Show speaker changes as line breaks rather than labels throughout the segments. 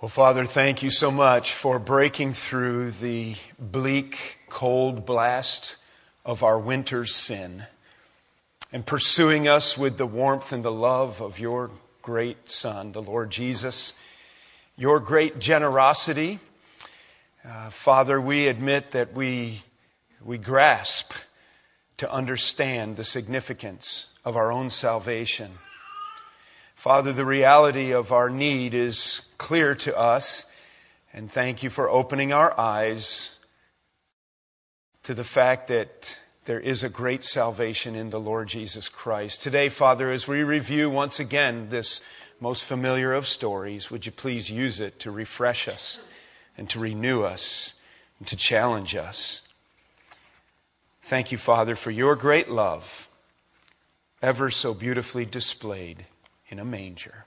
Well, Father, thank you so much for breaking through the bleak, cold blast of our winter's sin and pursuing us with the warmth and the love of your great Son, the Lord Jesus, your great generosity. Uh, Father, we admit that we, we grasp to understand the significance of our own salvation Father, the reality of our need is clear to us, and thank you for opening our eyes to the fact that there is a great salvation in the Lord Jesus Christ. Today, Father, as we review once again this most familiar of stories, would you please use it to refresh us and to renew us and to challenge us? Thank you, Father, for your great love, ever so beautifully displayed in a manger.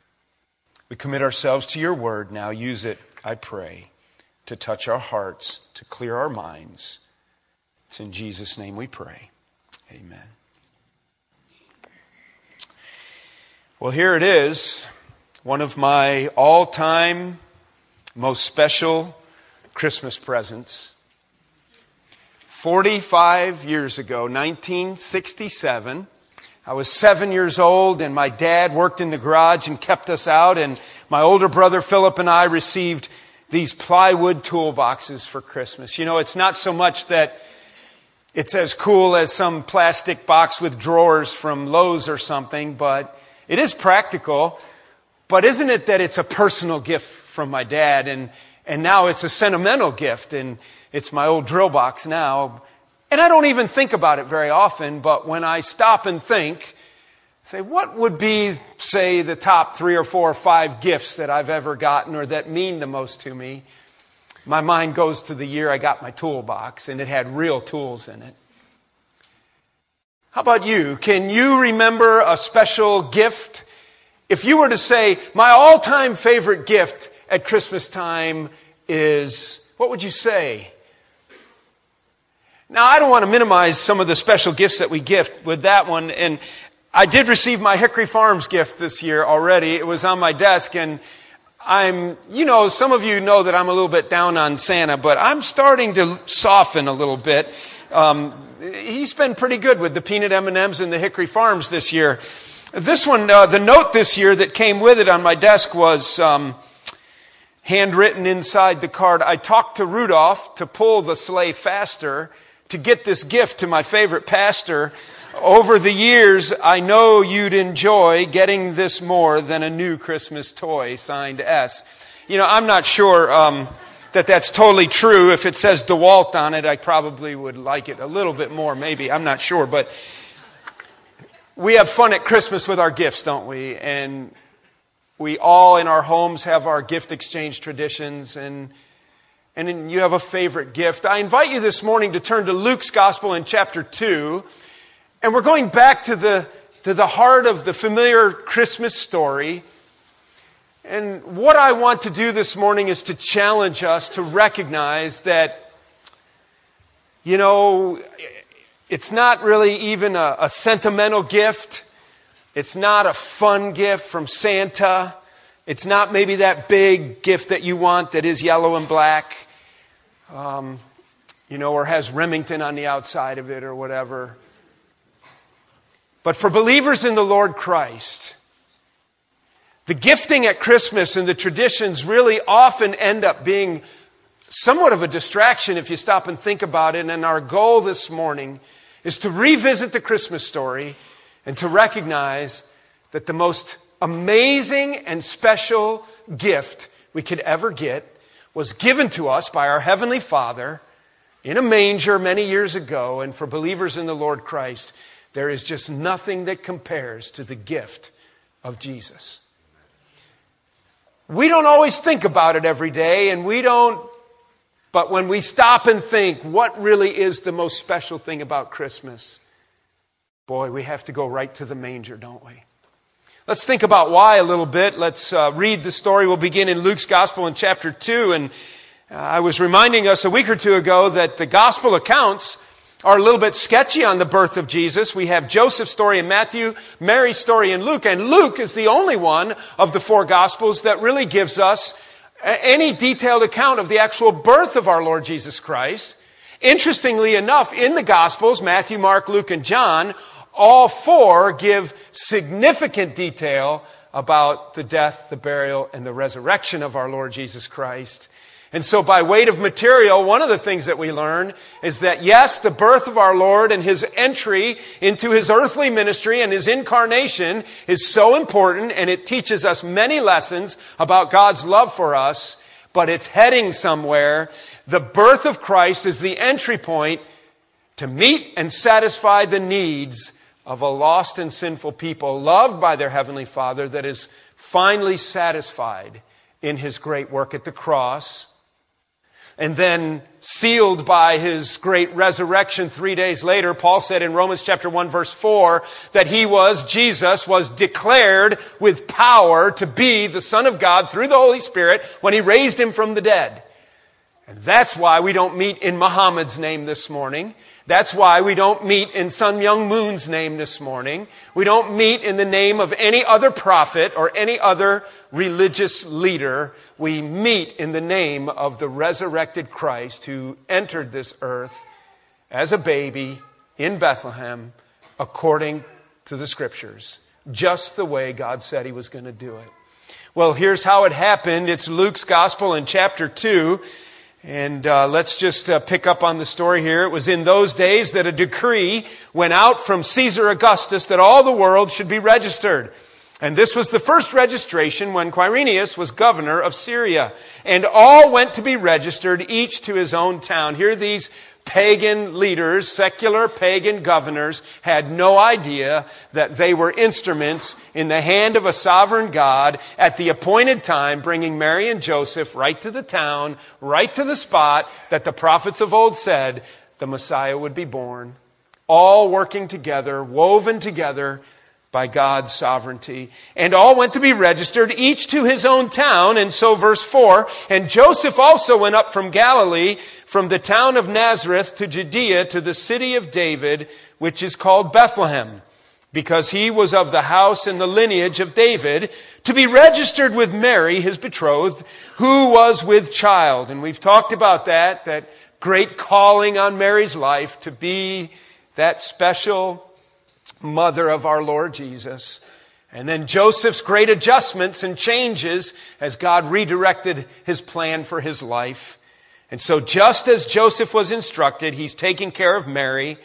We commit ourselves to your word. Now use it, I pray, to touch our hearts, to clear our minds. It's in Jesus' name we pray. Amen. Well, here it is, one of my all time most special Christmas presents. 45 years ago, 1967. I was seven years old, and my dad worked in the garage and kept us out. And my older brother Philip and I received these plywood toolboxes for Christmas. You know, it's not so much that it's as cool as some plastic box with drawers from Lowe's or something, but it is practical. But isn't it that it's a personal gift from my dad? And, and now it's a sentimental gift, and it's my old drill box now. And I don't even think about it very often, but when I stop and think, say, what would be, say, the top three or four or five gifts that I've ever gotten or that mean the most to me? My mind goes to the year I got my toolbox and it had real tools in it. How about you? Can you remember a special gift? If you were to say, my all time favorite gift at Christmas time is, what would you say? Now, I don't want to minimize some of the special gifts that we gift with that one. And I did receive my Hickory Farms gift this year already. It was on my desk and I'm, you know, some of you know that I'm a little bit down on Santa, but I'm starting to soften a little bit. Um, he's been pretty good with the peanut M&Ms and the Hickory Farms this year. This one, uh, the note this year that came with it on my desk was um, handwritten inside the card. I talked to Rudolph to pull the sleigh faster to get this gift to my favorite pastor. Over the years, I know you'd enjoy getting this more than a new Christmas toy, signed S. You know, I'm not sure um, that that's totally true. If it says DeWalt on it, I probably would like it a little bit more, maybe. I'm not sure. But we have fun at Christmas with our gifts, don't we? And we all in our homes have our gift exchange traditions and and you have a favorite gift, I invite you this morning to turn to Luke's Gospel in chapter 2. And we're going back to the, to the heart of the familiar Christmas story. And what I want to do this morning is to challenge us to recognize that, you know, it's not really even a, a sentimental gift. It's not a fun gift from Santa. It's not maybe that big gift that you want that is yellow and black, um, you know, or has Remington on the outside of it or whatever. But for believers in the Lord Christ, the gifting at Christmas and the traditions really often end up being somewhat of a distraction if you stop and think about it. And our goal this morning is to revisit the Christmas story and to recognize that the most amazing and special gift we could ever get was given to us by our Heavenly Father in a manger many years ago. And for believers in the Lord Christ, there is just nothing that compares to the gift of Jesus. We don't always think about it every day, and we don't, but when we stop and think, what really is the most special thing about Christmas? Boy, we have to go right to the manger, don't we? Let's think about why a little bit. Let's uh, read the story. We'll begin in Luke's Gospel in chapter 2. And uh, I was reminding us a week or two ago that the Gospel accounts are a little bit sketchy on the birth of Jesus. We have Joseph's story in Matthew, Mary's story in Luke, and Luke is the only one of the four Gospels that really gives us any detailed account of the actual birth of our Lord Jesus Christ. Interestingly enough, in the Gospels, Matthew, Mark, Luke, and John, all four give significant detail about the death, the burial, and the resurrection of our Lord Jesus Christ. And so, by weight of material, one of the things that we learn is that yes, the birth of our Lord and his entry into his earthly ministry and his incarnation is so important and it teaches us many lessons about God's love for us, but it's heading somewhere. The birth of Christ is the entry point to meet and satisfy the needs of a lost and sinful people loved by their Heavenly Father that is finally satisfied in his great work at the cross and then sealed by his great resurrection three days later, Paul said in Romans chapter 1 verse 4 that he was, Jesus was declared with power to be the Son of God through the Holy Spirit when he raised him from the dead. And that's why we don't meet in Muhammad's name this morning. That's why we don't meet in Sun Myung Moon's name this morning. We don't meet in the name of any other prophet or any other religious leader. We meet in the name of the resurrected Christ who entered this earth as a baby in Bethlehem according to the scriptures, just the way God said he was going to do it. Well, here's how it happened. It's Luke's gospel in chapter 2. And uh, let's just uh, pick up on the story here. It was in those days that a decree went out from Caesar Augustus that all the world should be registered. And this was the first registration when Quirinius was governor of Syria. And all went to be registered, each to his own town. Here these pagan leaders, secular pagan governors, had no idea that they were instruments in the hand of a sovereign God at the appointed time, bringing Mary and Joseph right to the town, right to the spot that the prophets of old said the Messiah would be born. All working together, woven together by God's sovereignty. And all went to be registered, each to his own town. And so, verse 4 And Joseph also went up from Galilee, from the town of Nazareth to Judea, to the city of David, which is called Bethlehem, because he was of the house and the lineage of David, to be registered with Mary, his betrothed, who was with child. And we've talked about that, that great calling on Mary's life to be that special mother of our Lord Jesus. And then Joseph's great adjustments and changes as God redirected his plan for his life. And so, just as Joseph was instructed, he's taking care of Mary.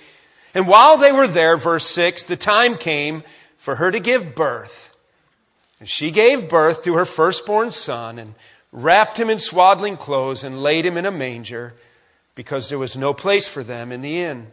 And while they were there, verse 6, the time came for her to give birth. And she gave birth to her firstborn son and wrapped him in swaddling clothes and laid him in a manger because there was no place for them in the inn.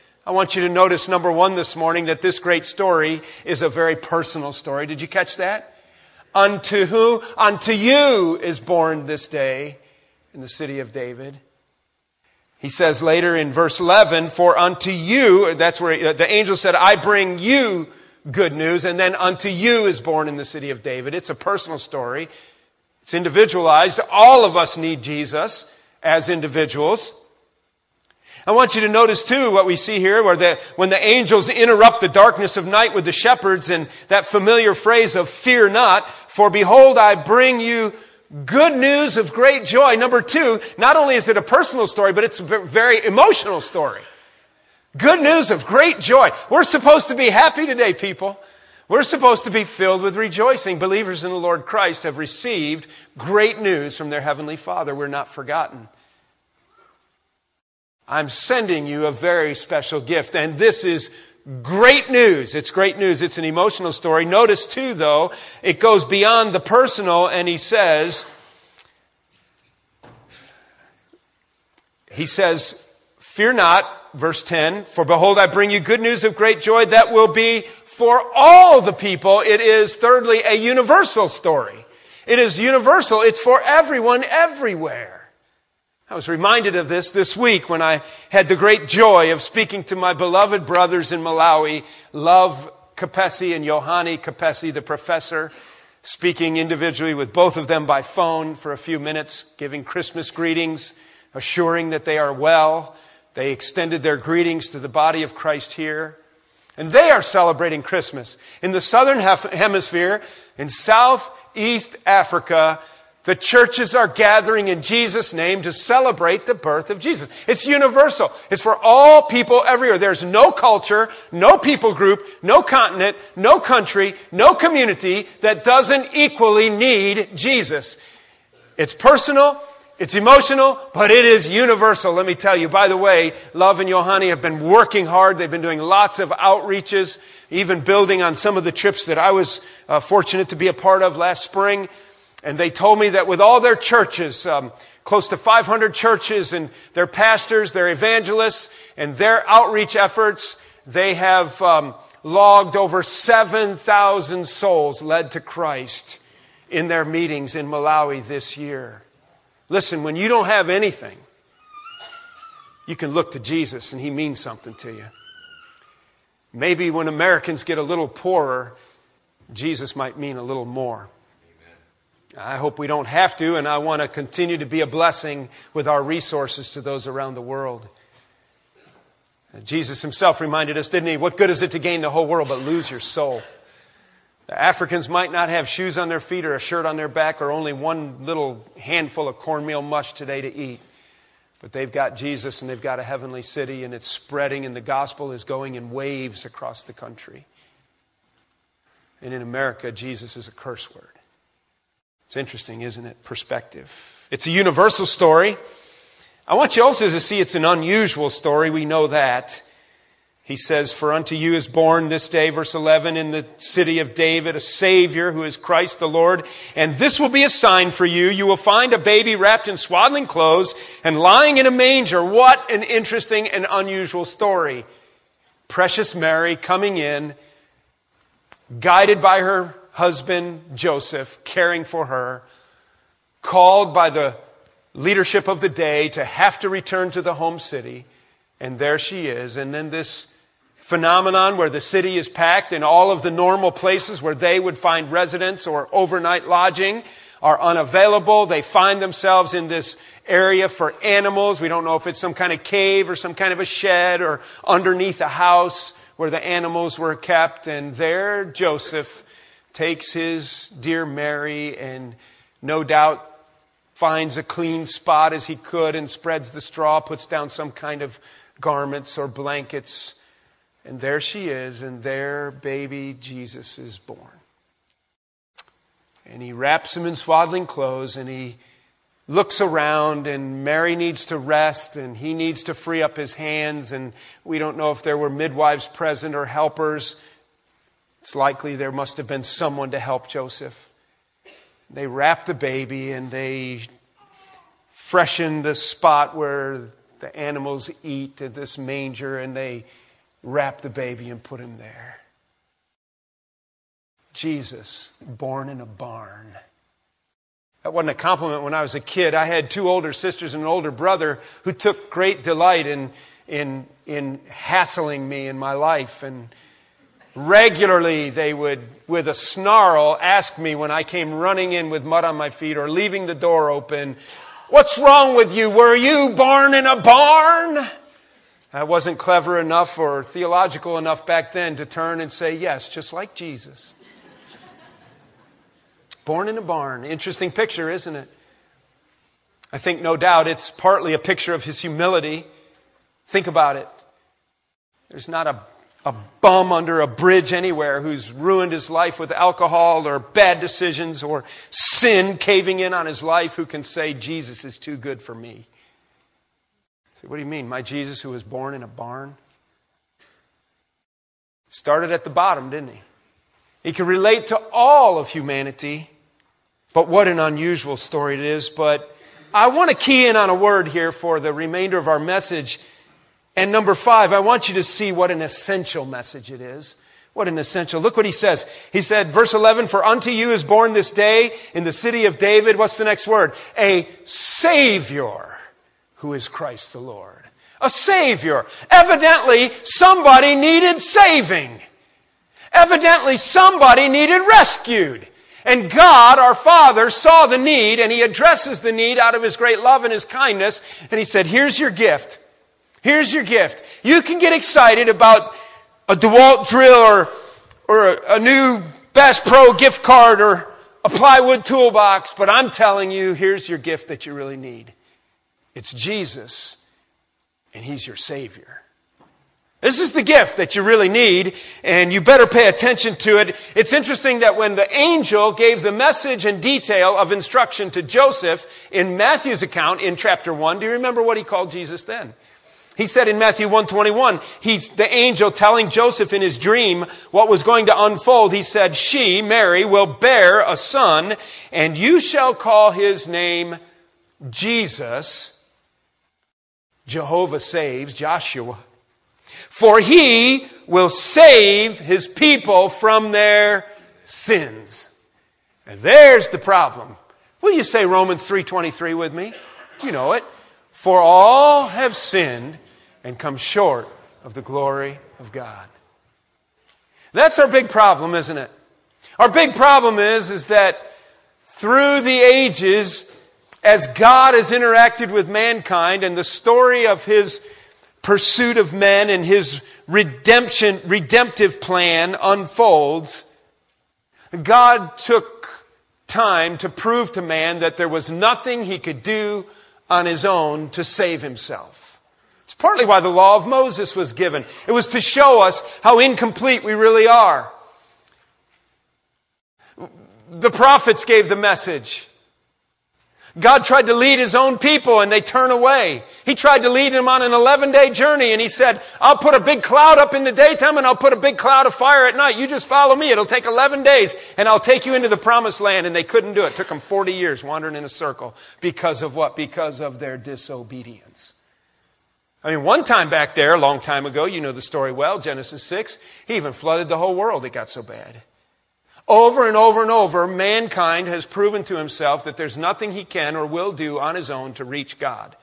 I want you to notice, number one, this morning, that this great story is a very personal story. Did you catch that? Unto who? Unto you is born this day in the city of David. He says later in verse 11, For unto you, that's where the angel said, I bring you good news, and then unto you is born in the city of David. It's a personal story. It's individualized. All of us need Jesus as individuals. I want you to notice too what we see here where the, when the angels interrupt the darkness of night with the shepherds and that familiar phrase of fear not, for behold, I bring you good news of great joy. Number two, not only is it a personal story, but it's a very emotional story. Good news of great joy. We're supposed to be happy today, people. We're supposed to be filled with rejoicing. Believers in the Lord Christ have received great news from their Heavenly Father. We're not forgotten. I'm sending you a very special gift. And this is great news. It's great news. It's an emotional story. Notice too, though, it goes beyond the personal and he says, he says, fear not, verse 10, for behold, I bring you good news of great joy that will be for all the people. It is thirdly a universal story. It is universal. It's for everyone everywhere. I was reminded of this this week when I had the great joy of speaking to my beloved brothers in Malawi, Love Kapesi and Johanni Kapesi, the professor, speaking individually with both of them by phone for a few minutes, giving Christmas greetings, assuring that they are well. They extended their greetings to the body of Christ here. And they are celebrating Christmas. In the southern hemisphere, in southeast Africa, the churches are gathering in Jesus' name to celebrate the birth of Jesus. It's universal. It's for all people everywhere. There's no culture, no people group, no continent, no country, no community that doesn't equally need Jesus. It's personal, it's emotional, but it is universal. Let me tell you. By the way, Love and Johanni have been working hard. They've been doing lots of outreaches, even building on some of the trips that I was uh, fortunate to be a part of last spring. And they told me that with all their churches, um, close to 500 churches and their pastors, their evangelists, and their outreach efforts, they have um, logged over 7,000 souls led to Christ in their meetings in Malawi this year. Listen, when you don't have anything, you can look to Jesus and he means something to you. Maybe when Americans get a little poorer, Jesus might mean a little more. I hope we don't have to, and I want to continue to be a blessing with our resources to those around the world. Jesus himself reminded us, didn't he? What good is it to gain the whole world but lose your soul? The Africans might not have shoes on their feet or a shirt on their back or only one little handful of cornmeal mush today to eat. But they've got Jesus and they've got a heavenly city and it's spreading and the gospel is going in waves across the country. And in America, Jesus is a curse word. It's interesting, isn't it? Perspective. It's a universal story. I want you also to see it's an unusual story. We know that. He says, For unto you is born this day, verse 11, in the city of David, a Savior who is Christ the Lord. And this will be a sign for you. You will find a baby wrapped in swaddling clothes and lying in a manger. What an interesting and unusual story. Precious Mary coming in, guided by her husband Joseph, caring for her, called by the leadership of the day to have to return to the home city. And there she is. And then this phenomenon where the city is packed and all of the normal places where they would find residence or overnight lodging are unavailable. They find themselves in this area for animals. We don't know if it's some kind of cave or some kind of a shed or underneath a house where the animals were kept. And there Joseph takes his dear Mary and no doubt finds a clean spot as he could and spreads the straw, puts down some kind of garments or blankets. And there she is, and there baby Jesus is born. And he wraps him in swaddling clothes and he looks around and Mary needs to rest and he needs to free up his hands and we don't know if there were midwives present or helpers it's likely there must have been someone to help Joseph. They wrap the baby and they freshen the spot where the animals eat at this manger and they wrap the baby and put him there. Jesus, born in a barn. That wasn't a compliment when I was a kid. I had two older sisters and an older brother who took great delight in, in, in hassling me in my life. And Regularly, they would, with a snarl, ask me when I came running in with mud on my feet or leaving the door open, What's wrong with you? Were you born in a barn? I wasn't clever enough or theological enough back then to turn and say, Yes, just like Jesus. born in a barn. Interesting picture, isn't it? I think no doubt it's partly a picture of his humility. Think about it. There's not a a bum under a bridge anywhere who's ruined his life with alcohol or bad decisions or sin caving in on his life who can say, Jesus is too good for me. Say, what do you mean? My Jesus who was born in a barn? Started at the bottom, didn't he? He could relate to all of humanity, but what an unusual story it is. But I want to key in on a word here for the remainder of our message and number five, I want you to see what an essential message it is. What an essential. Look what he says. He said, verse 11, For unto you is born this day in the city of David, what's the next word? A Savior who is Christ the Lord. A Savior. Evidently, somebody needed saving. Evidently, somebody needed rescued. And God, our Father, saw the need and He addresses the need out of His great love and His kindness. And He said, Here's your gift. Here's your gift. You can get excited about a DeWalt drill or, or a, a new Bass Pro gift card or a plywood toolbox, but I'm telling you, here's your gift that you really need. It's Jesus, and He's your Savior. This is the gift that you really need, and you better pay attention to it. It's interesting that when the angel gave the message and detail of instruction to Joseph in Matthew's account in chapter 1, do you remember what he called Jesus then? He said in Matthew 121, he's the angel telling Joseph in his dream what was going to unfold. He said, She, Mary, will bear a son, and you shall call his name Jesus. Jehovah saves, Joshua. For he will save his people from their sins. And there's the problem. Will you say Romans 3:23 with me? You know it. For all have sinned and come short of the glory of God. That's our big problem, isn't it? Our big problem is, is that through the ages, as God has interacted with mankind and the story of his pursuit of men and his redemption, redemptive plan unfolds, God took time to prove to man that there was nothing he could do on his own to save himself. It's partly why the law of Moses was given. It was to show us how incomplete we really are. The prophets gave the message. God tried to lead his own people and they turn away. He tried to lead them on an 11 day journey and he said, I'll put a big cloud up in the daytime and I'll put a big cloud of fire at night. You just follow me. It'll take 11 days and I'll take you into the promised land. And they couldn't do it. it took them 40 years wandering in a circle. Because of what? Because of their disobedience. I mean, one time back there, a long time ago, you know the story well, Genesis 6, he even flooded the whole world. It got so bad. Over and over and over, mankind has proven to himself that there's nothing he can or will do on his own to reach God,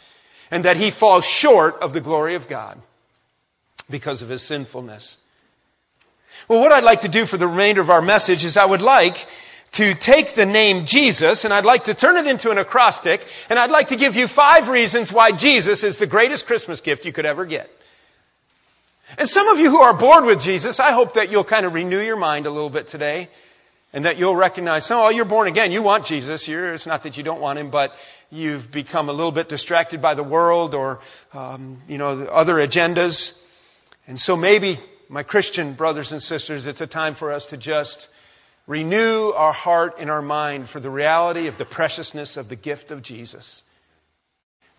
and that he falls short of the glory of God because of his sinfulness. Well, what I'd like to do for the remainder of our message is I would like to take the name Jesus and I'd like to turn it into an acrostic and I'd like to give you five reasons why Jesus is the greatest Christmas gift you could ever get. And some of you who are bored with Jesus, I hope that you'll kind of renew your mind a little bit today and that you'll recognize, oh, you're born again. You want Jesus. You're, it's not that you don't want him, but you've become a little bit distracted by the world or, um, you know, other agendas. And so maybe, my Christian brothers and sisters, it's a time for us to just renew our heart and our mind for the reality of the preciousness of the gift of Jesus.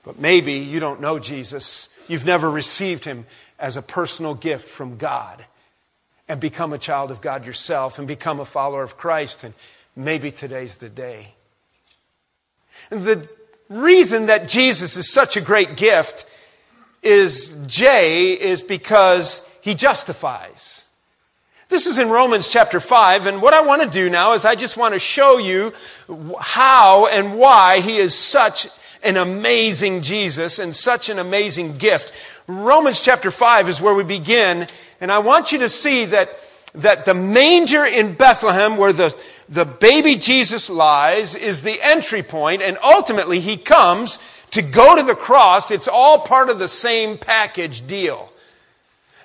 But maybe you don't know Jesus. You've never received him as a personal gift from God and become a child of God yourself and become a follower of Christ. And maybe today's the day. And the reason that Jesus is such a great gift is J is because he justifies. This is in Romans chapter 5, and what I want to do now is I just want to show you how and why he is such an amazing Jesus and such an amazing gift. Romans chapter 5 is where we begin, and I want you to see that, that the manger in Bethlehem, where the, the baby Jesus lies, is the entry point, and ultimately he comes to go to the cross. It's all part of the same package deal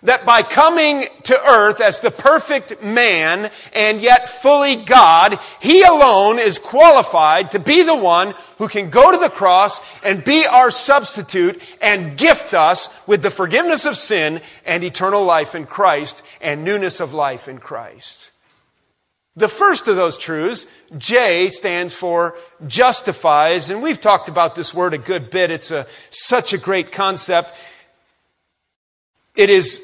that by coming to earth as the perfect man and yet fully God, he alone is qualified to be the one who can go to the cross and be our substitute and gift us with the forgiveness of sin and eternal life in Christ and newness of life in Christ. The first of those truths, J, stands for justifies, and we've talked about this word a good bit. It's a, such a great concept. It is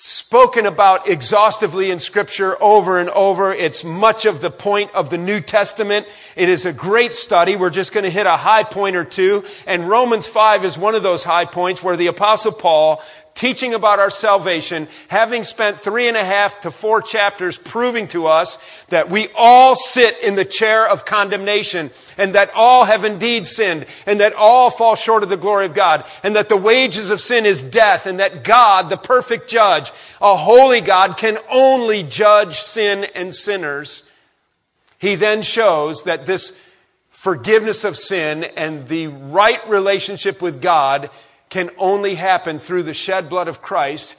spoken about exhaustively in scripture over and over. It's much of the point of the New Testament. It is a great study. We're just going to hit a high point or two. And Romans 5 is one of those high points where the apostle Paul teaching about our salvation, having spent three and a half to four chapters proving to us that we all sit in the chair of condemnation and that all have indeed sinned and that all fall short of the glory of God and that the wages of sin is death and that God, the perfect judge, a holy God, can only judge sin and sinners. He then shows that this forgiveness of sin and the right relationship with God can only happen through the shed blood of Christ,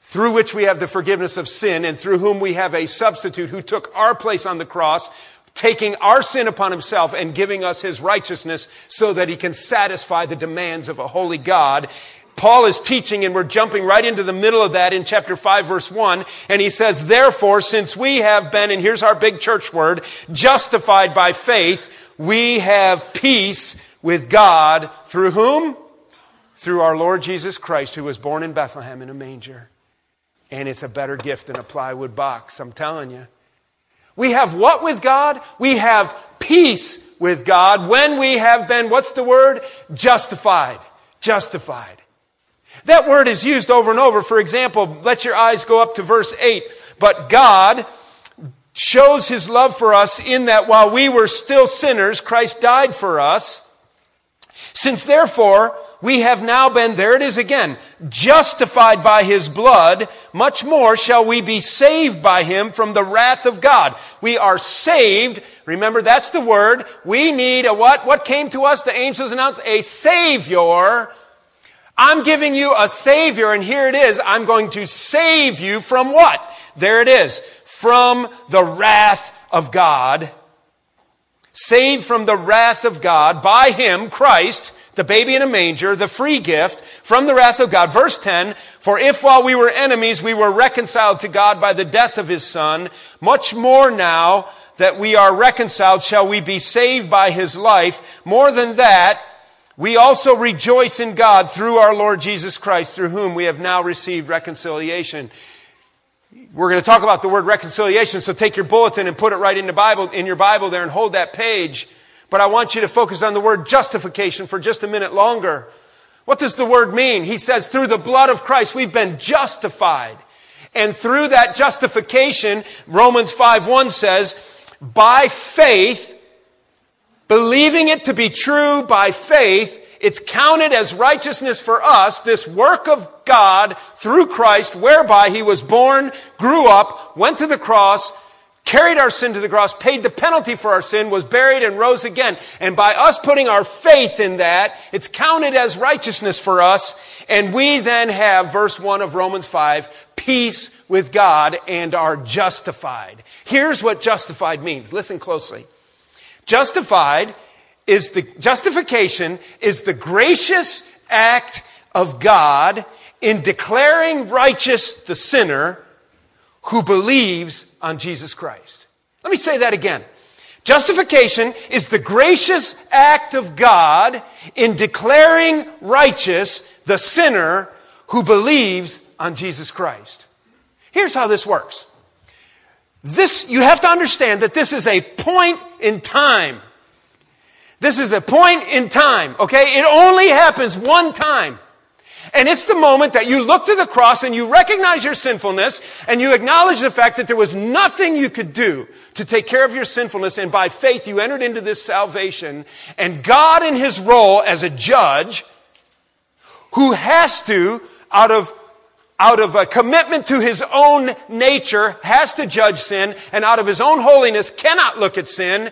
through which we have the forgiveness of sin, and through whom we have a substitute who took our place on the cross, taking our sin upon himself and giving us his righteousness so that he can satisfy the demands of a holy God. Paul is teaching, and we're jumping right into the middle of that in chapter 5, verse 1. And he says, Therefore, since we have been, and here's our big church word, justified by faith, we have peace with God through whom? Through our Lord Jesus Christ, who was born in Bethlehem in a manger. And it's a better gift than a plywood box, I'm telling you. We have what with God? We have peace with God when we have been, what's the word? Justified. Justified. That word is used over and over. For example, let your eyes go up to verse 8. But God shows his love for us in that while we were still sinners, Christ died for us. Since therefore we have now been, there it is again, justified by his blood, much more shall we be saved by him from the wrath of God. We are saved. Remember, that's the word. We need a what? What came to us? The angels announced a savior. I'm giving you a savior, and here it is. I'm going to save you from what? There it is. From the wrath of God. Saved from the wrath of God by him, Christ, the baby in a manger, the free gift from the wrath of God. Verse 10, for if while we were enemies, we were reconciled to God by the death of his son, much more now that we are reconciled shall we be saved by his life. More than that, we also rejoice in God through our Lord Jesus Christ, through whom we have now received reconciliation. We're going to talk about the word reconciliation, so take your bulletin and put it right in the Bible, in your Bible there and hold that page. But I want you to focus on the word justification for just a minute longer. What does the word mean? He says, through the blood of Christ, we've been justified. And through that justification, Romans 5 1 says, by faith, believing it to be true by faith, it's counted as righteousness for us, this work of God through Christ, whereby he was born, grew up, went to the cross, carried our sin to the cross, paid the penalty for our sin, was buried, and rose again. And by us putting our faith in that, it's counted as righteousness for us. And we then have, verse 1 of Romans 5, peace with God and are justified. Here's what justified means. Listen closely. Justified is the, justification is the gracious act of God in declaring righteous the sinner who believes on Jesus Christ. Let me say that again. Justification is the gracious act of God in declaring righteous the sinner who believes on Jesus Christ. Here's how this works. This, you have to understand that this is a point in time. This is a point in time, okay? It only happens one time. And it's the moment that you look to the cross and you recognize your sinfulness and you acknowledge the fact that there was nothing you could do to take care of your sinfulness. And by faith, you entered into this salvation. And God, in his role as a judge, who has to, out of out of a commitment to his own nature, has to judge sin, and out of his own holiness cannot look at sin,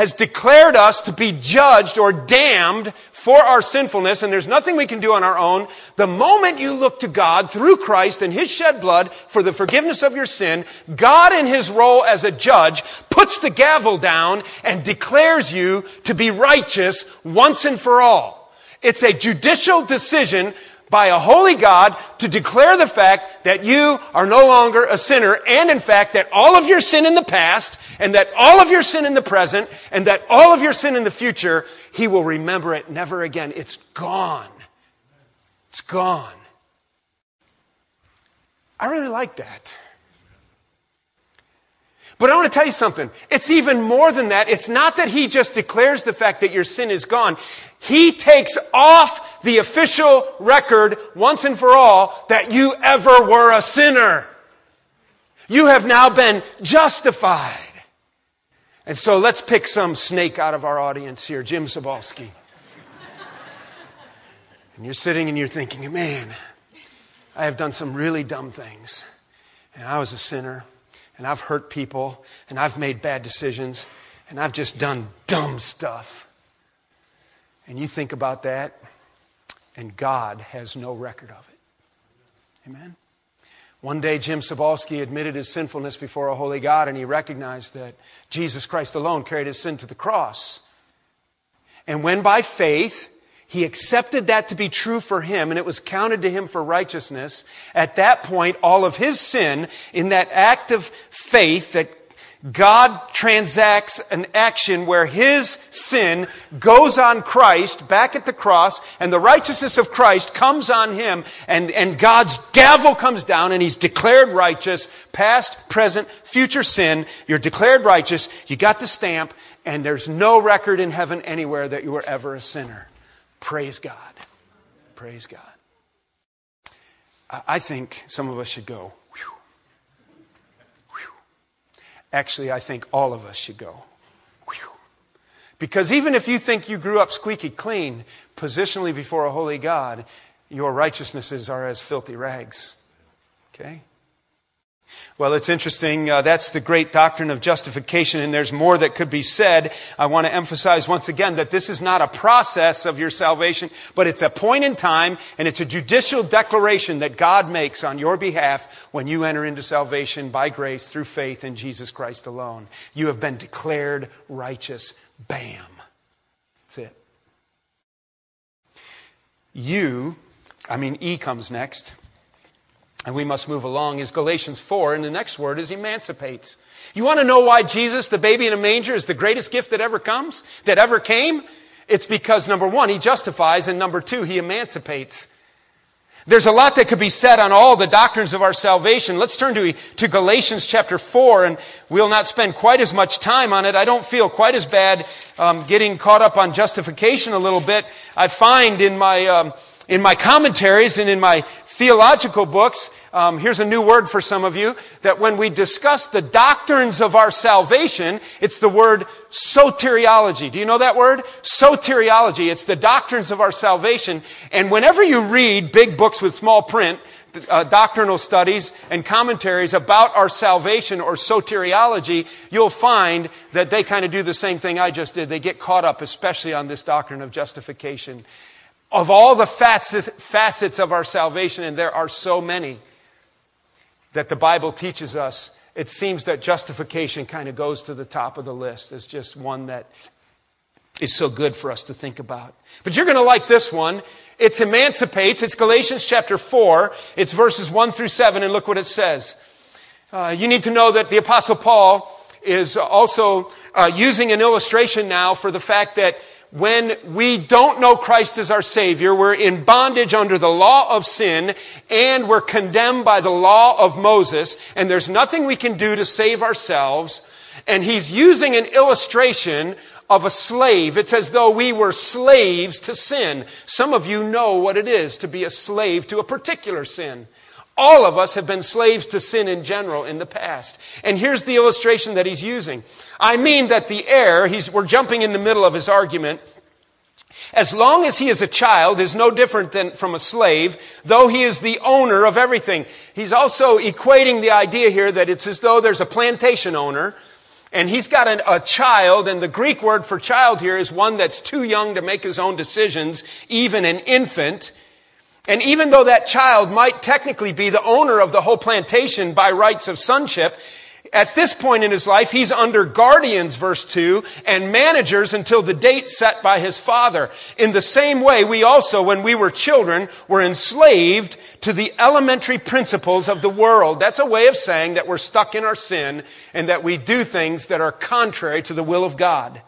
has declared us to be judged or damned for our sinfulness, and there's nothing we can do on our own. The moment you look to God through Christ and His shed blood for the forgiveness of your sin, God in His role as a judge puts the gavel down and declares you to be righteous once and for all. It's a judicial decision by a holy God to declare the fact that you are no longer a sinner and in fact that all of your sin in the past and that all of your sin in the present and that all of your sin in the future, He will remember it never again. It's gone. It's gone. I really like that. But I want to tell you something. It's even more than that. It's not that he just declares the fact that your sin is gone. He takes off the official record once and for all that you ever were a sinner. You have now been justified. And so let's pick some snake out of our audience here, Jim Sabalski. and you're sitting and you're thinking, man, I have done some really dumb things. And I was a sinner. And I've hurt people. And I've made bad decisions. And I've just done dumb stuff. And you think about that, and God has no record of it. Amen? One day, Jim Sabalski admitted his sinfulness before a holy God, and he recognized that Jesus Christ alone carried his sin to the cross. And when by faith he accepted that to be true for him, and it was counted to him for righteousness, at that point, all of his sin, in that act of faith that God transacts an action where his sin goes on Christ back at the cross and the righteousness of Christ comes on him and, and God's gavel comes down and he's declared righteous, past, present, future sin. You're declared righteous. You got the stamp and there's no record in heaven anywhere that you were ever a sinner. Praise God. Praise God. I think some of us should go, Actually, I think all of us should go. Whew. Because even if you think you grew up squeaky clean, positionally before a holy God, your righteousnesses are as filthy rags. Okay? Well, it's interesting. Uh, that's the great doctrine of justification, and there's more that could be said. I want to emphasize once again that this is not a process of your salvation, but it's a point in time, and it's a judicial declaration that God makes on your behalf when you enter into salvation by grace through faith in Jesus Christ alone. You have been declared righteous. Bam. That's it. You, I mean, E comes next and we must move along, is Galatians 4, and the next word is emancipates. You want to know why Jesus, the baby in a manger, is the greatest gift that ever comes, that ever came? It's because number one, he justifies, and number two, he emancipates. There's a lot that could be said on all the doctrines of our salvation. Let's turn to, to Galatians chapter 4, and we'll not spend quite as much time on it. I don't feel quite as bad um, getting caught up on justification a little bit. I find in my, um, in my commentaries and in my theological books, um, here's a new word for some of you, that when we discuss the doctrines of our salvation, it's the word soteriology. Do you know that word? Soteriology. It's the doctrines of our salvation. And whenever you read big books with small print, uh, doctrinal studies and commentaries about our salvation or soteriology, you'll find that they kind of do the same thing I just did. They get caught up, especially on this doctrine of justification of all the facets of our salvation, and there are so many that the Bible teaches us, it seems that justification kind of goes to the top of the list. It's just one that is so good for us to think about. But you're going to like this one. It emancipates. It's Galatians chapter 4. It's verses 1 through 7, and look what it says. Uh, you need to know that the Apostle Paul is also uh, using an illustration now for the fact that when we don't know Christ as our Savior, we're in bondage under the law of sin, and we're condemned by the law of Moses, and there's nothing we can do to save ourselves. And he's using an illustration of a slave. It's as though we were slaves to sin. Some of you know what it is to be a slave to a particular sin. All of us have been slaves to sin in general in the past. And here's the illustration that he's using. I mean that the heir, he's, we're jumping in the middle of his argument, as long as he is a child, is no different than from a slave, though he is the owner of everything. He's also equating the idea here that it's as though there's a plantation owner, and he's got an, a child, and the Greek word for child here is one that's too young to make his own decisions, even an infant. And even though that child might technically be the owner of the whole plantation by rights of sonship, at this point in his life, he's under guardians, verse 2, and managers until the date set by his father. In the same way, we also, when we were children, were enslaved to the elementary principles of the world. That's a way of saying that we're stuck in our sin and that we do things that are contrary to the will of God.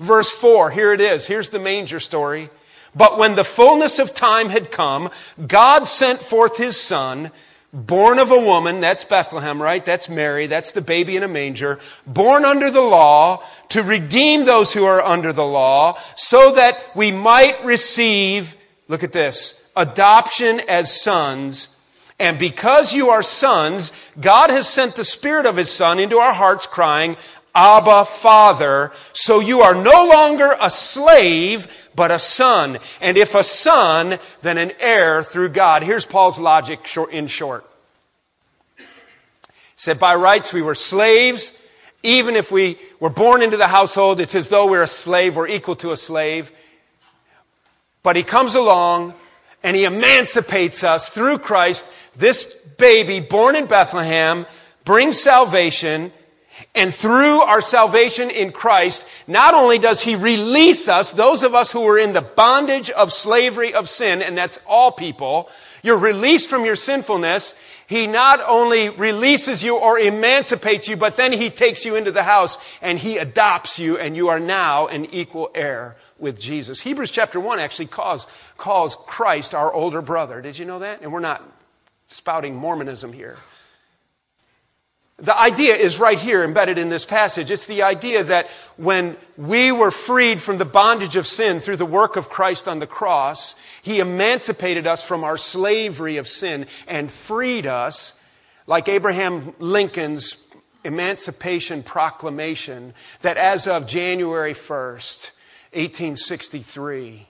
Verse 4, here it is. Here's the manger story. But when the fullness of time had come, God sent forth his son, born of a woman, that's Bethlehem, right? That's Mary, that's the baby in a manger, born under the law to redeem those who are under the law so that we might receive Look at this. Adoption as sons. And because you are sons, God has sent the Spirit of His Son into our hearts, crying, Abba, Father. So you are no longer a slave, but a son. And if a son, then an heir through God. Here's Paul's logic in short. He said, by rights we were slaves. Even if we were born into the household, it's as though we're a slave, we're equal to a slave. But he comes along and he emancipates us through Christ. This baby born in Bethlehem brings salvation. And through our salvation in Christ, not only does He release us, those of us who were in the bondage of slavery of sin, and that's all people, you're released from your sinfulness. He not only releases you or emancipates you, but then He takes you into the house and He adopts you and you are now an equal heir with Jesus. Hebrews chapter 1 actually calls, calls Christ our older brother. Did you know that? And we're not spouting Mormonism here. The idea is right here embedded in this passage. It's the idea that when we were freed from the bondage of sin through the work of Christ on the cross, He emancipated us from our slavery of sin and freed us, like Abraham Lincoln's Emancipation Proclamation, that as of January 1st, 1863,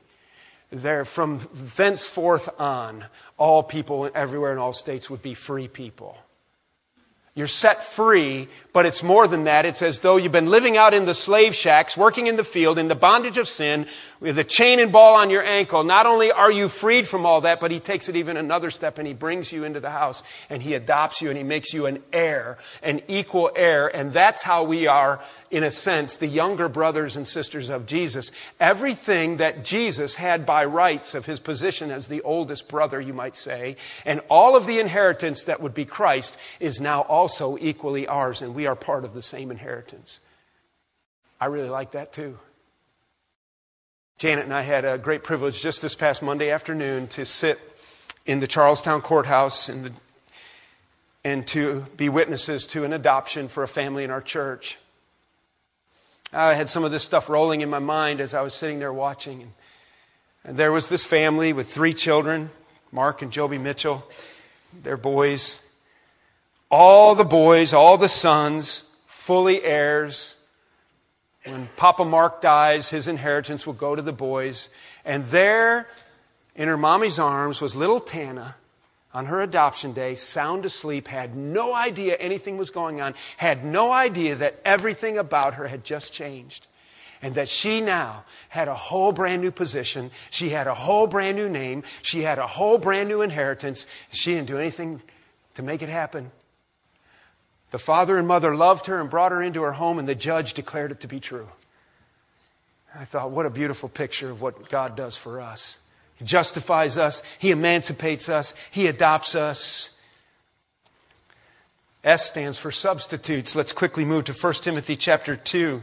there from thenceforth on, all people everywhere in all states would be free people. You're set free, but it's more than that. It's as though you've been living out in the slave shacks, working in the field, in the bondage of sin, with a chain and ball on your ankle. Not only are you freed from all that, but he takes it even another step and he brings you into the house and he adopts you and he makes you an heir, an equal heir. And that's how we are, in a sense, the younger brothers and sisters of Jesus. Everything that Jesus had by rights of his position as the oldest brother, you might say, and all of the inheritance that would be Christ is now also equally ours, and we are part of the same inheritance. I really like that too. Janet and I had a great privilege just this past Monday afternoon to sit in the Charlestown courthouse and, the, and to be witnesses to an adoption for a family in our church. I had some of this stuff rolling in my mind as I was sitting there watching. And, and there was this family with three children Mark and Joby Mitchell, their boys. All the boys, all the sons, fully heirs when Papa Mark dies, his inheritance will go to the boys. And there, in her mommy's arms, was little Tana on her adoption day, sound asleep, had no idea anything was going on, had no idea that everything about her had just changed. And that she now had a whole brand new position. She had a whole brand new name. She had a whole brand new inheritance. She didn't do anything to make it happen. The father and mother loved her and brought her into her home, and the judge declared it to be true. I thought, what a beautiful picture of what God does for us. He justifies us, He emancipates us, He adopts us. S stands for substitutes. Let's quickly move to 1 Timothy chapter 2.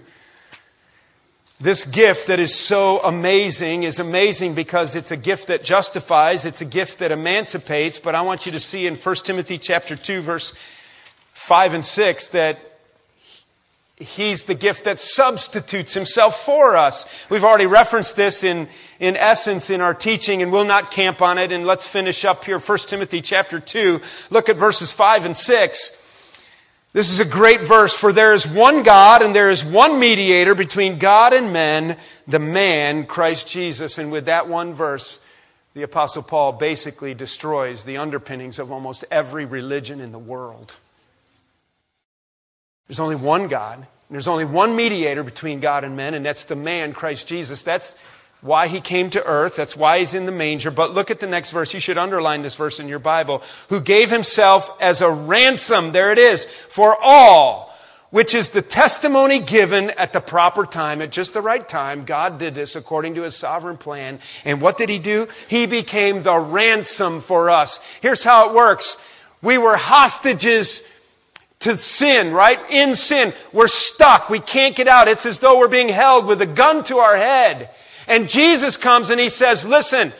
This gift that is so amazing is amazing because it's a gift that justifies, it's a gift that emancipates, but I want you to see in 1 Timothy chapter 2 verse 5 and 6 that He's the gift that substitutes himself for us. We've already referenced this in, in essence in our teaching and we'll not camp on it. And let's finish up here. 1 Timothy chapter 2. Look at verses 5 and 6. This is a great verse. For there is one God and there is one mediator between God and men, the man, Christ Jesus. And with that one verse, the apostle Paul basically destroys the underpinnings of almost every religion in the world. There's only one God. and there's only one mediator between God and men, and that's the man, Christ Jesus. That's why he came to earth. That's why he's in the manger. But look at the next verse. You should underline this verse in your Bible. Who gave himself as a ransom, there it is, for all, which is the testimony given at the proper time, at just the right time. God did this according to his sovereign plan. And what did he do? He became the ransom for us. Here's how it works. We were hostages to sin, right? In sin. We're stuck. We can't get out. It's as though we're being held with a gun to our head. And Jesus comes and he says, listen,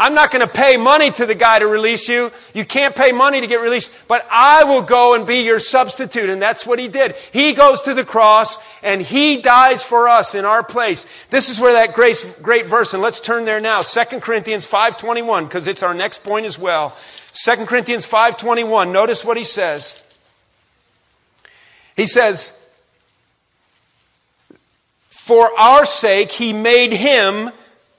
I'm not going to pay money to the guy to release you. You can't pay money to get released, but I will go and be your substitute. And that's what he did. He goes to the cross and he dies for us in our place. This is where that great, great verse, and let's turn there now. 2 Corinthians 5.21, because it's our next point as well. 2 Corinthians 5.21, notice what he says. He says, For our sake he made him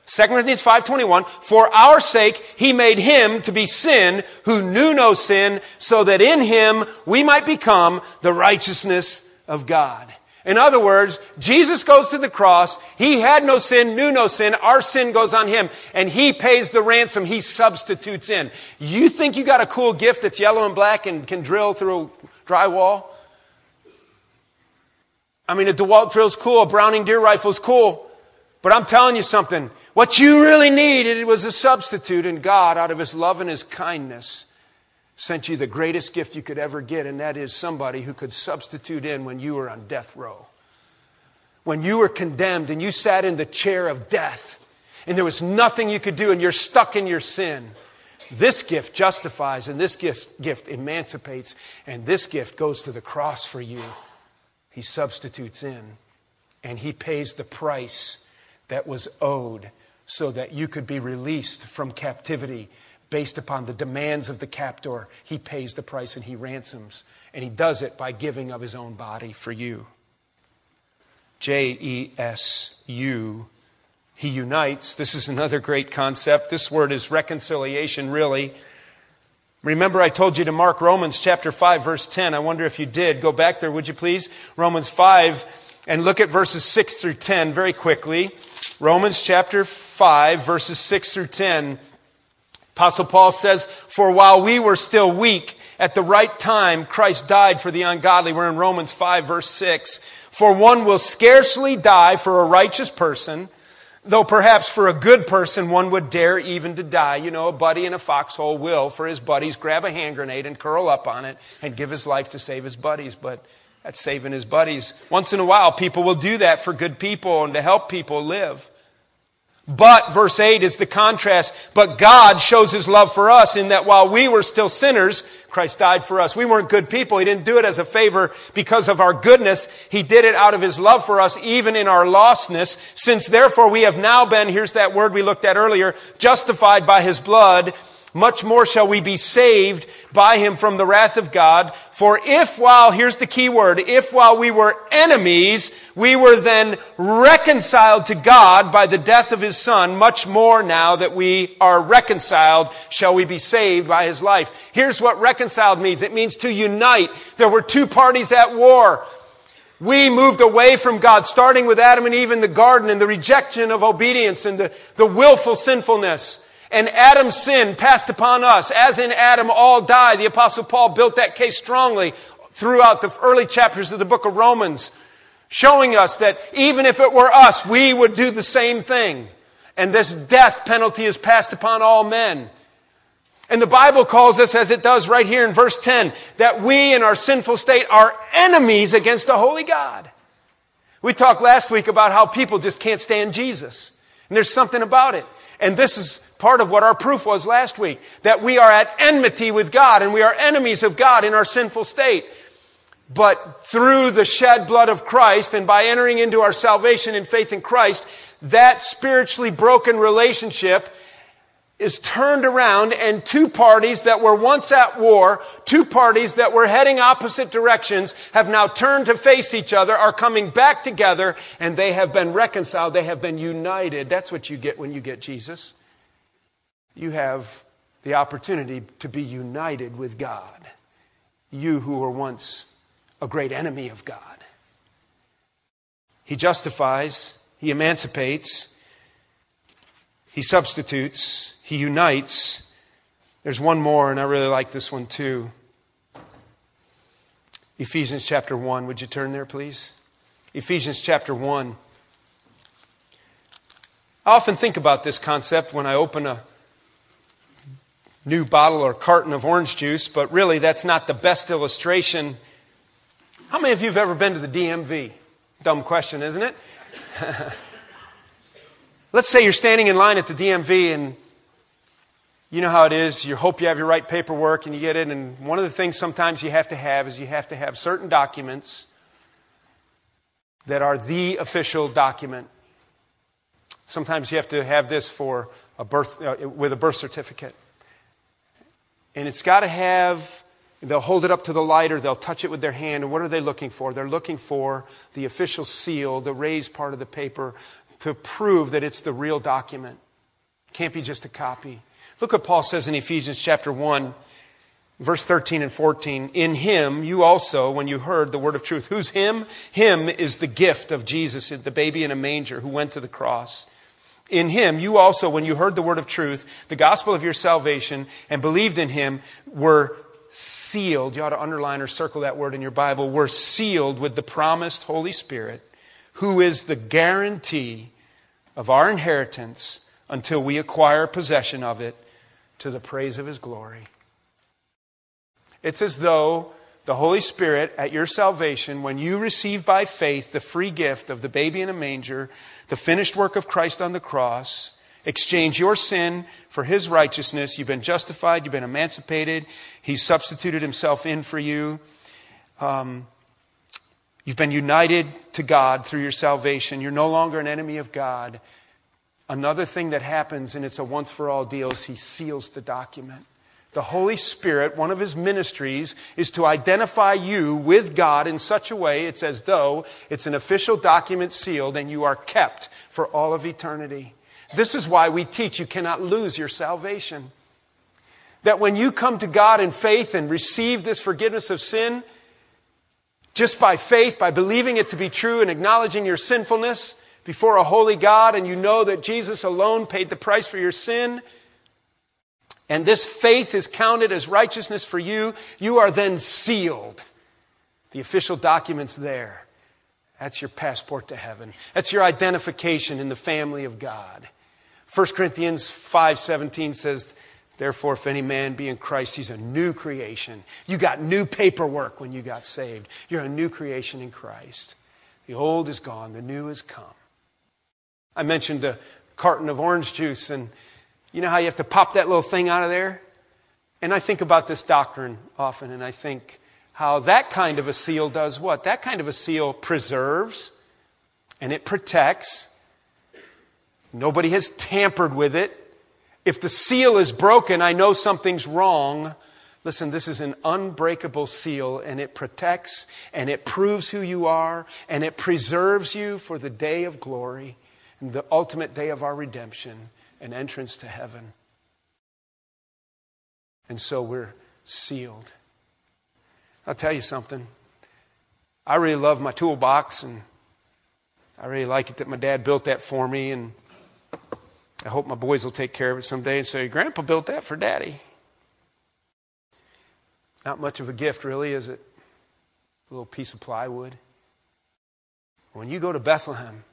2 Corinthians 5:21 For our sake he made him to be sin who knew no sin so that in him we might become the righteousness of God. In other words, Jesus goes to the cross. He had no sin, knew no sin. Our sin goes on him and he pays the ransom. He substitutes in. You think you got a cool gift that's yellow and black and can drill through drywall? I mean, a DeWalt drill's cool. A Browning deer rifle's cool. But I'm telling you something. What you really needed was a substitute, and God, out of His love and His kindness, sent you the greatest gift you could ever get, and that is somebody who could substitute in when you were on death row. When you were condemned and you sat in the chair of death, and there was nothing you could do, and you're stuck in your sin. This gift justifies, and this gift, gift emancipates, and this gift goes to the cross for you. He substitutes in, and He pays the price that was owed so that you could be released from captivity based upon the demands of the captor. He pays the price and he ransoms. And he does it by giving of his own body for you. J E S U. He unites. This is another great concept. This word is reconciliation, really. Remember, I told you to mark Romans chapter 5, verse 10. I wonder if you did. Go back there, would you please? Romans 5, and look at verses 6 through 10 very quickly. Romans chapter 5, verses 6 through 10. Apostle Paul says, For while we were still weak, at the right time, Christ died for the ungodly. We're in Romans 5, verse 6. For one will scarcely die for a righteous person, though perhaps for a good person one would dare even to die. You know, a buddy in a foxhole will, for his buddies, grab a hand grenade and curl up on it and give his life to save his buddies. But that's saving his buddies. Once in a while, people will do that for good people and to help people live. But, verse 8 is the contrast. But God shows His love for us in that while we were still sinners, Christ died for us. We weren't good people. He didn't do it as a favor because of our goodness. He did it out of His love for us, even in our lostness. Since therefore we have now been, here's that word we looked at earlier, justified by His blood, much more shall we be saved by him from the wrath of God. For if while, here's the key word, if while we were enemies, we were then reconciled to God by the death of his son, much more now that we are reconciled shall we be saved by his life. Here's what reconciled means. It means to unite. There were two parties at war. We moved away from God, starting with Adam and Eve in the garden and the rejection of obedience and the, the willful sinfulness. And Adam's sin passed upon us. As in Adam all die. The apostle Paul built that case strongly throughout the early chapters of the book of Romans, showing us that even if it were us, we would do the same thing. And this death penalty is passed upon all men. And the Bible calls us, as it does right here in verse 10, that we in our sinful state are enemies against the holy God. We talked last week about how people just can't stand Jesus. And there's something about it. And this is part of what our proof was last week that we are at enmity with God and we are enemies of God in our sinful state. But through the shed blood of Christ and by entering into our salvation in faith in Christ, that spiritually broken relationship is turned around and two parties that were once at war, two parties that were heading opposite directions have now turned to face each other, are coming back together, and they have been reconciled. They have been united. That's what you get when you get Jesus you have the opportunity to be united with God. You who were once a great enemy of God. He justifies, He emancipates, He substitutes, He unites. There's one more, and I really like this one too. Ephesians chapter 1. Would you turn there, please? Ephesians chapter 1. I often think about this concept when I open a new bottle or carton of orange juice, but really that's not the best illustration. How many of you have ever been to the DMV? Dumb question, isn't it? Let's say you're standing in line at the DMV and You know how it is. You hope you have your right paperwork and you get it. And one of the things sometimes you have to have is you have to have certain documents that are the official document. Sometimes you have to have this for a birth, uh, with a birth certificate. And it's got to have, they'll hold it up to the light or they'll touch it with their hand. And what are they looking for? They're looking for the official seal, the raised part of the paper, to prove that it's the real document. Can't be just a copy. Look what Paul says in Ephesians chapter 1, verse 13 and 14. In him, you also, when you heard the word of truth, who's him? Him is the gift of Jesus, the baby in a manger who went to the cross. In him, you also, when you heard the word of truth, the gospel of your salvation, and believed in him, were sealed. You ought to underline or circle that word in your Bible. Were sealed with the promised Holy Spirit, who is the guarantee of our inheritance until we acquire possession of it to the praise of his glory. It's as though the Holy Spirit at your salvation, when you receive by faith the free gift of the baby in a manger, the finished work of Christ on the cross, exchange your sin for his righteousness. You've been justified, you've been emancipated, he's substituted himself in for you. Um, you've been united to God through your salvation. You're no longer an enemy of God. Another thing that happens, and it's a once for all deal, is he seals the document. The Holy Spirit, one of his ministries, is to identify you with God in such a way it's as though it's an official document sealed and you are kept for all of eternity. This is why we teach you cannot lose your salvation. That when you come to God in faith and receive this forgiveness of sin, just by faith, by believing it to be true and acknowledging your sinfulness, before a holy God and you know that Jesus alone paid the price for your sin, and this faith is counted as righteousness for you, you are then sealed. The official document's there. That's your passport to heaven. That's your identification in the family of God. 1 Corinthians 5:17 says, "Therefore if any man be in Christ, he's a new creation. You got new paperwork when you got saved. You're a new creation in Christ. The old is gone, the new has come." I mentioned a carton of orange juice, and you know how you have to pop that little thing out of there? And I think about this doctrine often, and I think how that kind of a seal does what? That kind of a seal preserves and it protects. Nobody has tampered with it. If the seal is broken, I know something's wrong. Listen, this is an unbreakable seal, and it protects and it proves who you are, and it preserves you for the day of glory and the ultimate day of our redemption and entrance to heaven. And so we're sealed. I'll tell you something. I really love my toolbox, and I really like it that my dad built that for me, and I hope my boys will take care of it someday and say, Grandpa built that for Daddy. Not much of a gift, really, is it? A little piece of plywood. When you go to Bethlehem,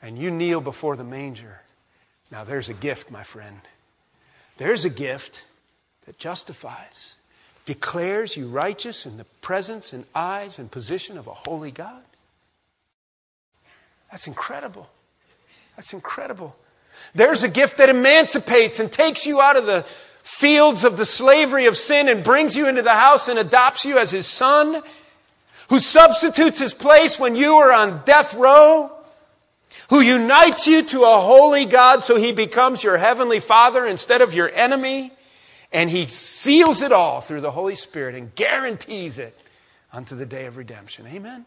and you kneel before the manger. Now, there's a gift, my friend. There's a gift that justifies, declares you righteous in the presence and eyes and position of a holy God. That's incredible. That's incredible. There's a gift that emancipates and takes you out of the fields of the slavery of sin and brings you into the house and adopts you as his son, who substitutes his place when you are on death row who unites you to a holy God so he becomes your heavenly Father instead of your enemy. And he seals it all through the Holy Spirit and guarantees it unto the day of redemption. Amen?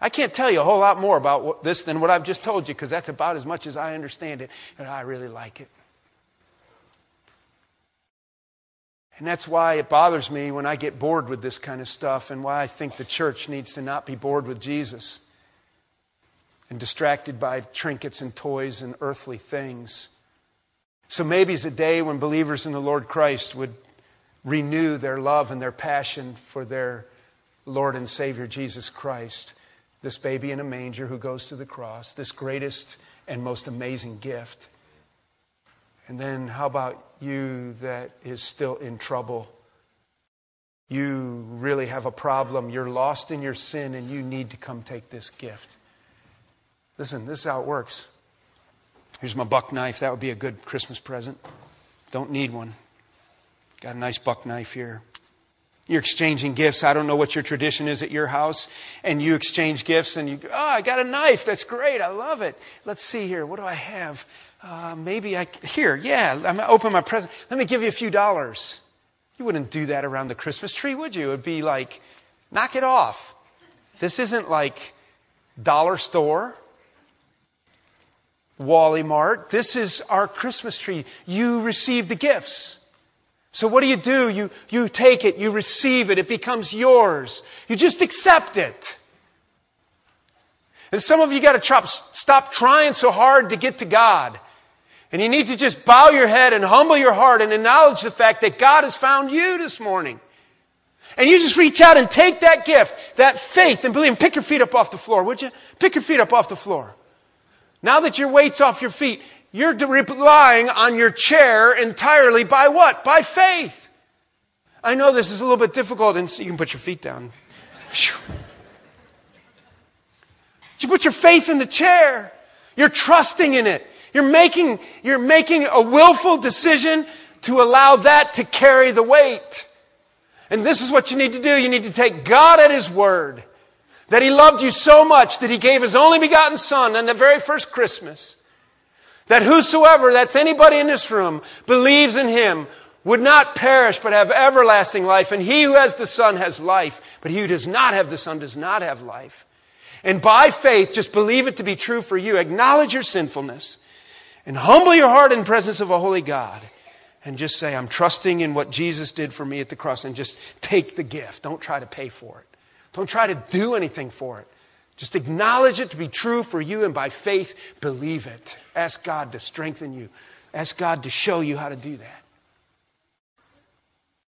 I can't tell you a whole lot more about this than what I've just told you because that's about as much as I understand it, and I really like it. And that's why it bothers me when I get bored with this kind of stuff and why I think the church needs to not be bored with Jesus and distracted by trinkets and toys and earthly things. So maybe it's a day when believers in the Lord Christ would renew their love and their passion for their Lord and Savior Jesus Christ, this baby in a manger who goes to the cross, this greatest and most amazing gift. And then, how about you that is still in trouble? You really have a problem. You're lost in your sin and you need to come take this gift. Listen, this is how it works. Here's my buck knife. That would be a good Christmas present. Don't need one. Got a nice buck knife here. You're exchanging gifts. I don't know what your tradition is at your house. And you exchange gifts and you go, oh, I got a knife. That's great. I love it. Let's see here. What do I have? Uh, maybe I, here, yeah, I'm going to open my present. Let me give you a few dollars. You wouldn't do that around the Christmas tree, would you? It would be like, knock it off. This isn't like dollar store, Wally Mart. This is our Christmas tree. You receive the gifts. So what do you do? You, you take it, you receive it, it becomes yours. You just accept it. And some of you got to stop trying so hard to get to God. And you need to just bow your head and humble your heart and acknowledge the fact that God has found you this morning. And you just reach out and take that gift, that faith, and believe, and pick your feet up off the floor, would you? Pick your feet up off the floor. Now that your weight's off your feet, you're relying on your chair entirely by what? By faith. I know this is a little bit difficult, and you can put your feet down. You put your faith in the chair. You're trusting in it. You're making, you're making a willful decision to allow that to carry the weight. And this is what you need to do. You need to take God at His word. That He loved you so much that He gave His only begotten Son on the very first Christmas. That whosoever, that's anybody in this room, believes in him would not perish but have everlasting life. And he who has the Son has life, but he who does not have the Son does not have life. And by faith, just believe it to be true for you. Acknowledge your sinfulness and humble your heart in presence of a holy God. And just say, I'm trusting in what Jesus did for me at the cross and just take the gift. Don't try to pay for it. Don't try to do anything for it. Just acknowledge it to be true for you and by faith, believe it. Ask God to strengthen you. Ask God to show you how to do that.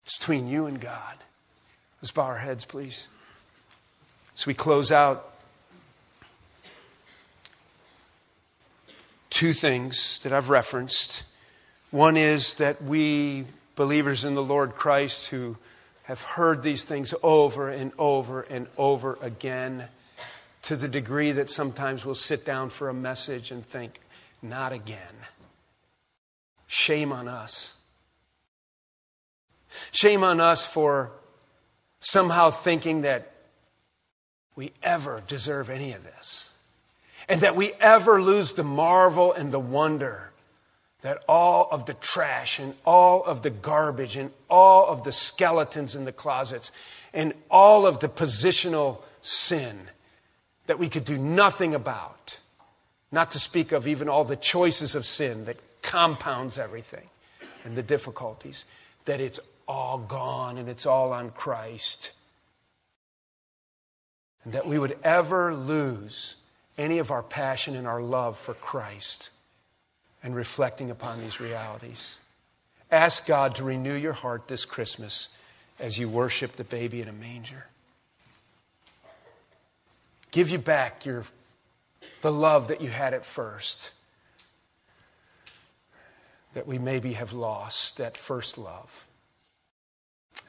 It's between you and God. Let's bow our heads, please. As we close out, two things that I've referenced. One is that we, believers in the Lord Christ, who have heard these things over and over and over again, to the degree that sometimes we'll sit down for a message and think, not again. Shame on us. Shame on us for somehow thinking that we ever deserve any of this. And that we ever lose the marvel and the wonder that all of the trash and all of the garbage and all of the skeletons in the closets and all of the positional sin that we could do nothing about, not to speak of even all the choices of sin that compounds everything and the difficulties, that it's all gone and it's all on Christ. And that we would ever lose any of our passion and our love for Christ and reflecting upon these realities. Ask God to renew your heart this Christmas as you worship the baby in a manger give you back your, the love that you had at first. That we maybe have lost that first love.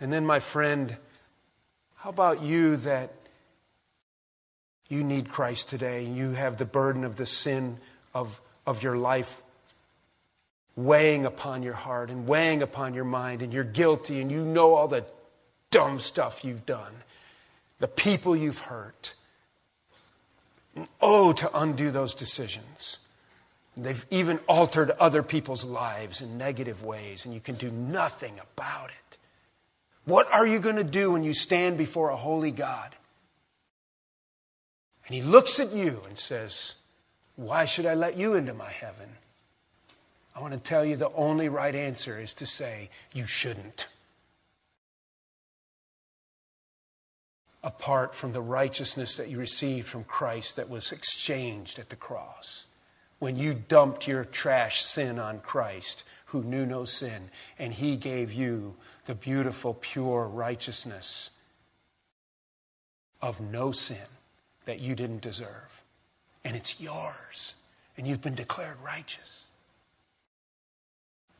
And then, my friend, how about you that you need Christ today and you have the burden of the sin of, of your life weighing upon your heart and weighing upon your mind, and you're guilty and you know all the dumb stuff you've done, the people you've hurt. And Oh, to undo those decisions. They've even altered other people's lives in negative ways, and you can do nothing about it. What are you going to do when you stand before a holy God? And He looks at you and says, Why should I let you into my heaven? I want to tell you the only right answer is to say, You shouldn't. apart from the righteousness that you received from Christ that was exchanged at the cross. When you dumped your trash sin on Christ, who knew no sin, and he gave you the beautiful, pure righteousness of no sin that you didn't deserve. And it's yours, and you've been declared righteous.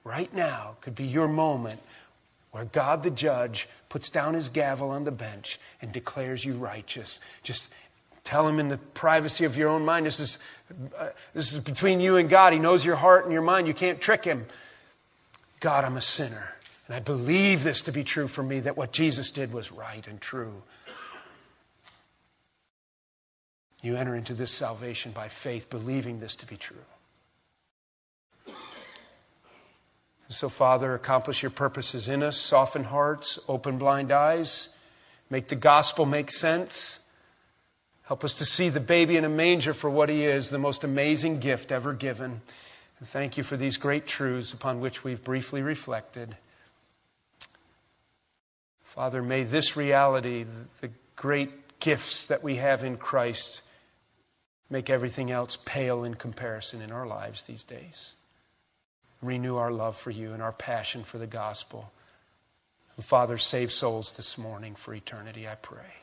Right now could be your moment where God the judge puts down his gavel on the bench and declares you righteous. Just tell him in the privacy of your own mind. This is, uh, this is between you and God. He knows your heart and your mind. You can't trick him. God, I'm a sinner. And I believe this to be true for me that what Jesus did was right and true. You enter into this salvation by faith, believing this to be true. So, Father, accomplish your purposes in us, soften hearts, open blind eyes, make the gospel make sense. Help us to see the baby in a manger for what he is, the most amazing gift ever given. And thank you for these great truths upon which we've briefly reflected. Father, may this reality, the great gifts that we have in Christ, make everything else pale in comparison in our lives these days renew our love for you and our passion for the gospel. And Father, save souls this morning for eternity, I pray.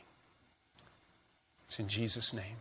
It's in Jesus' name.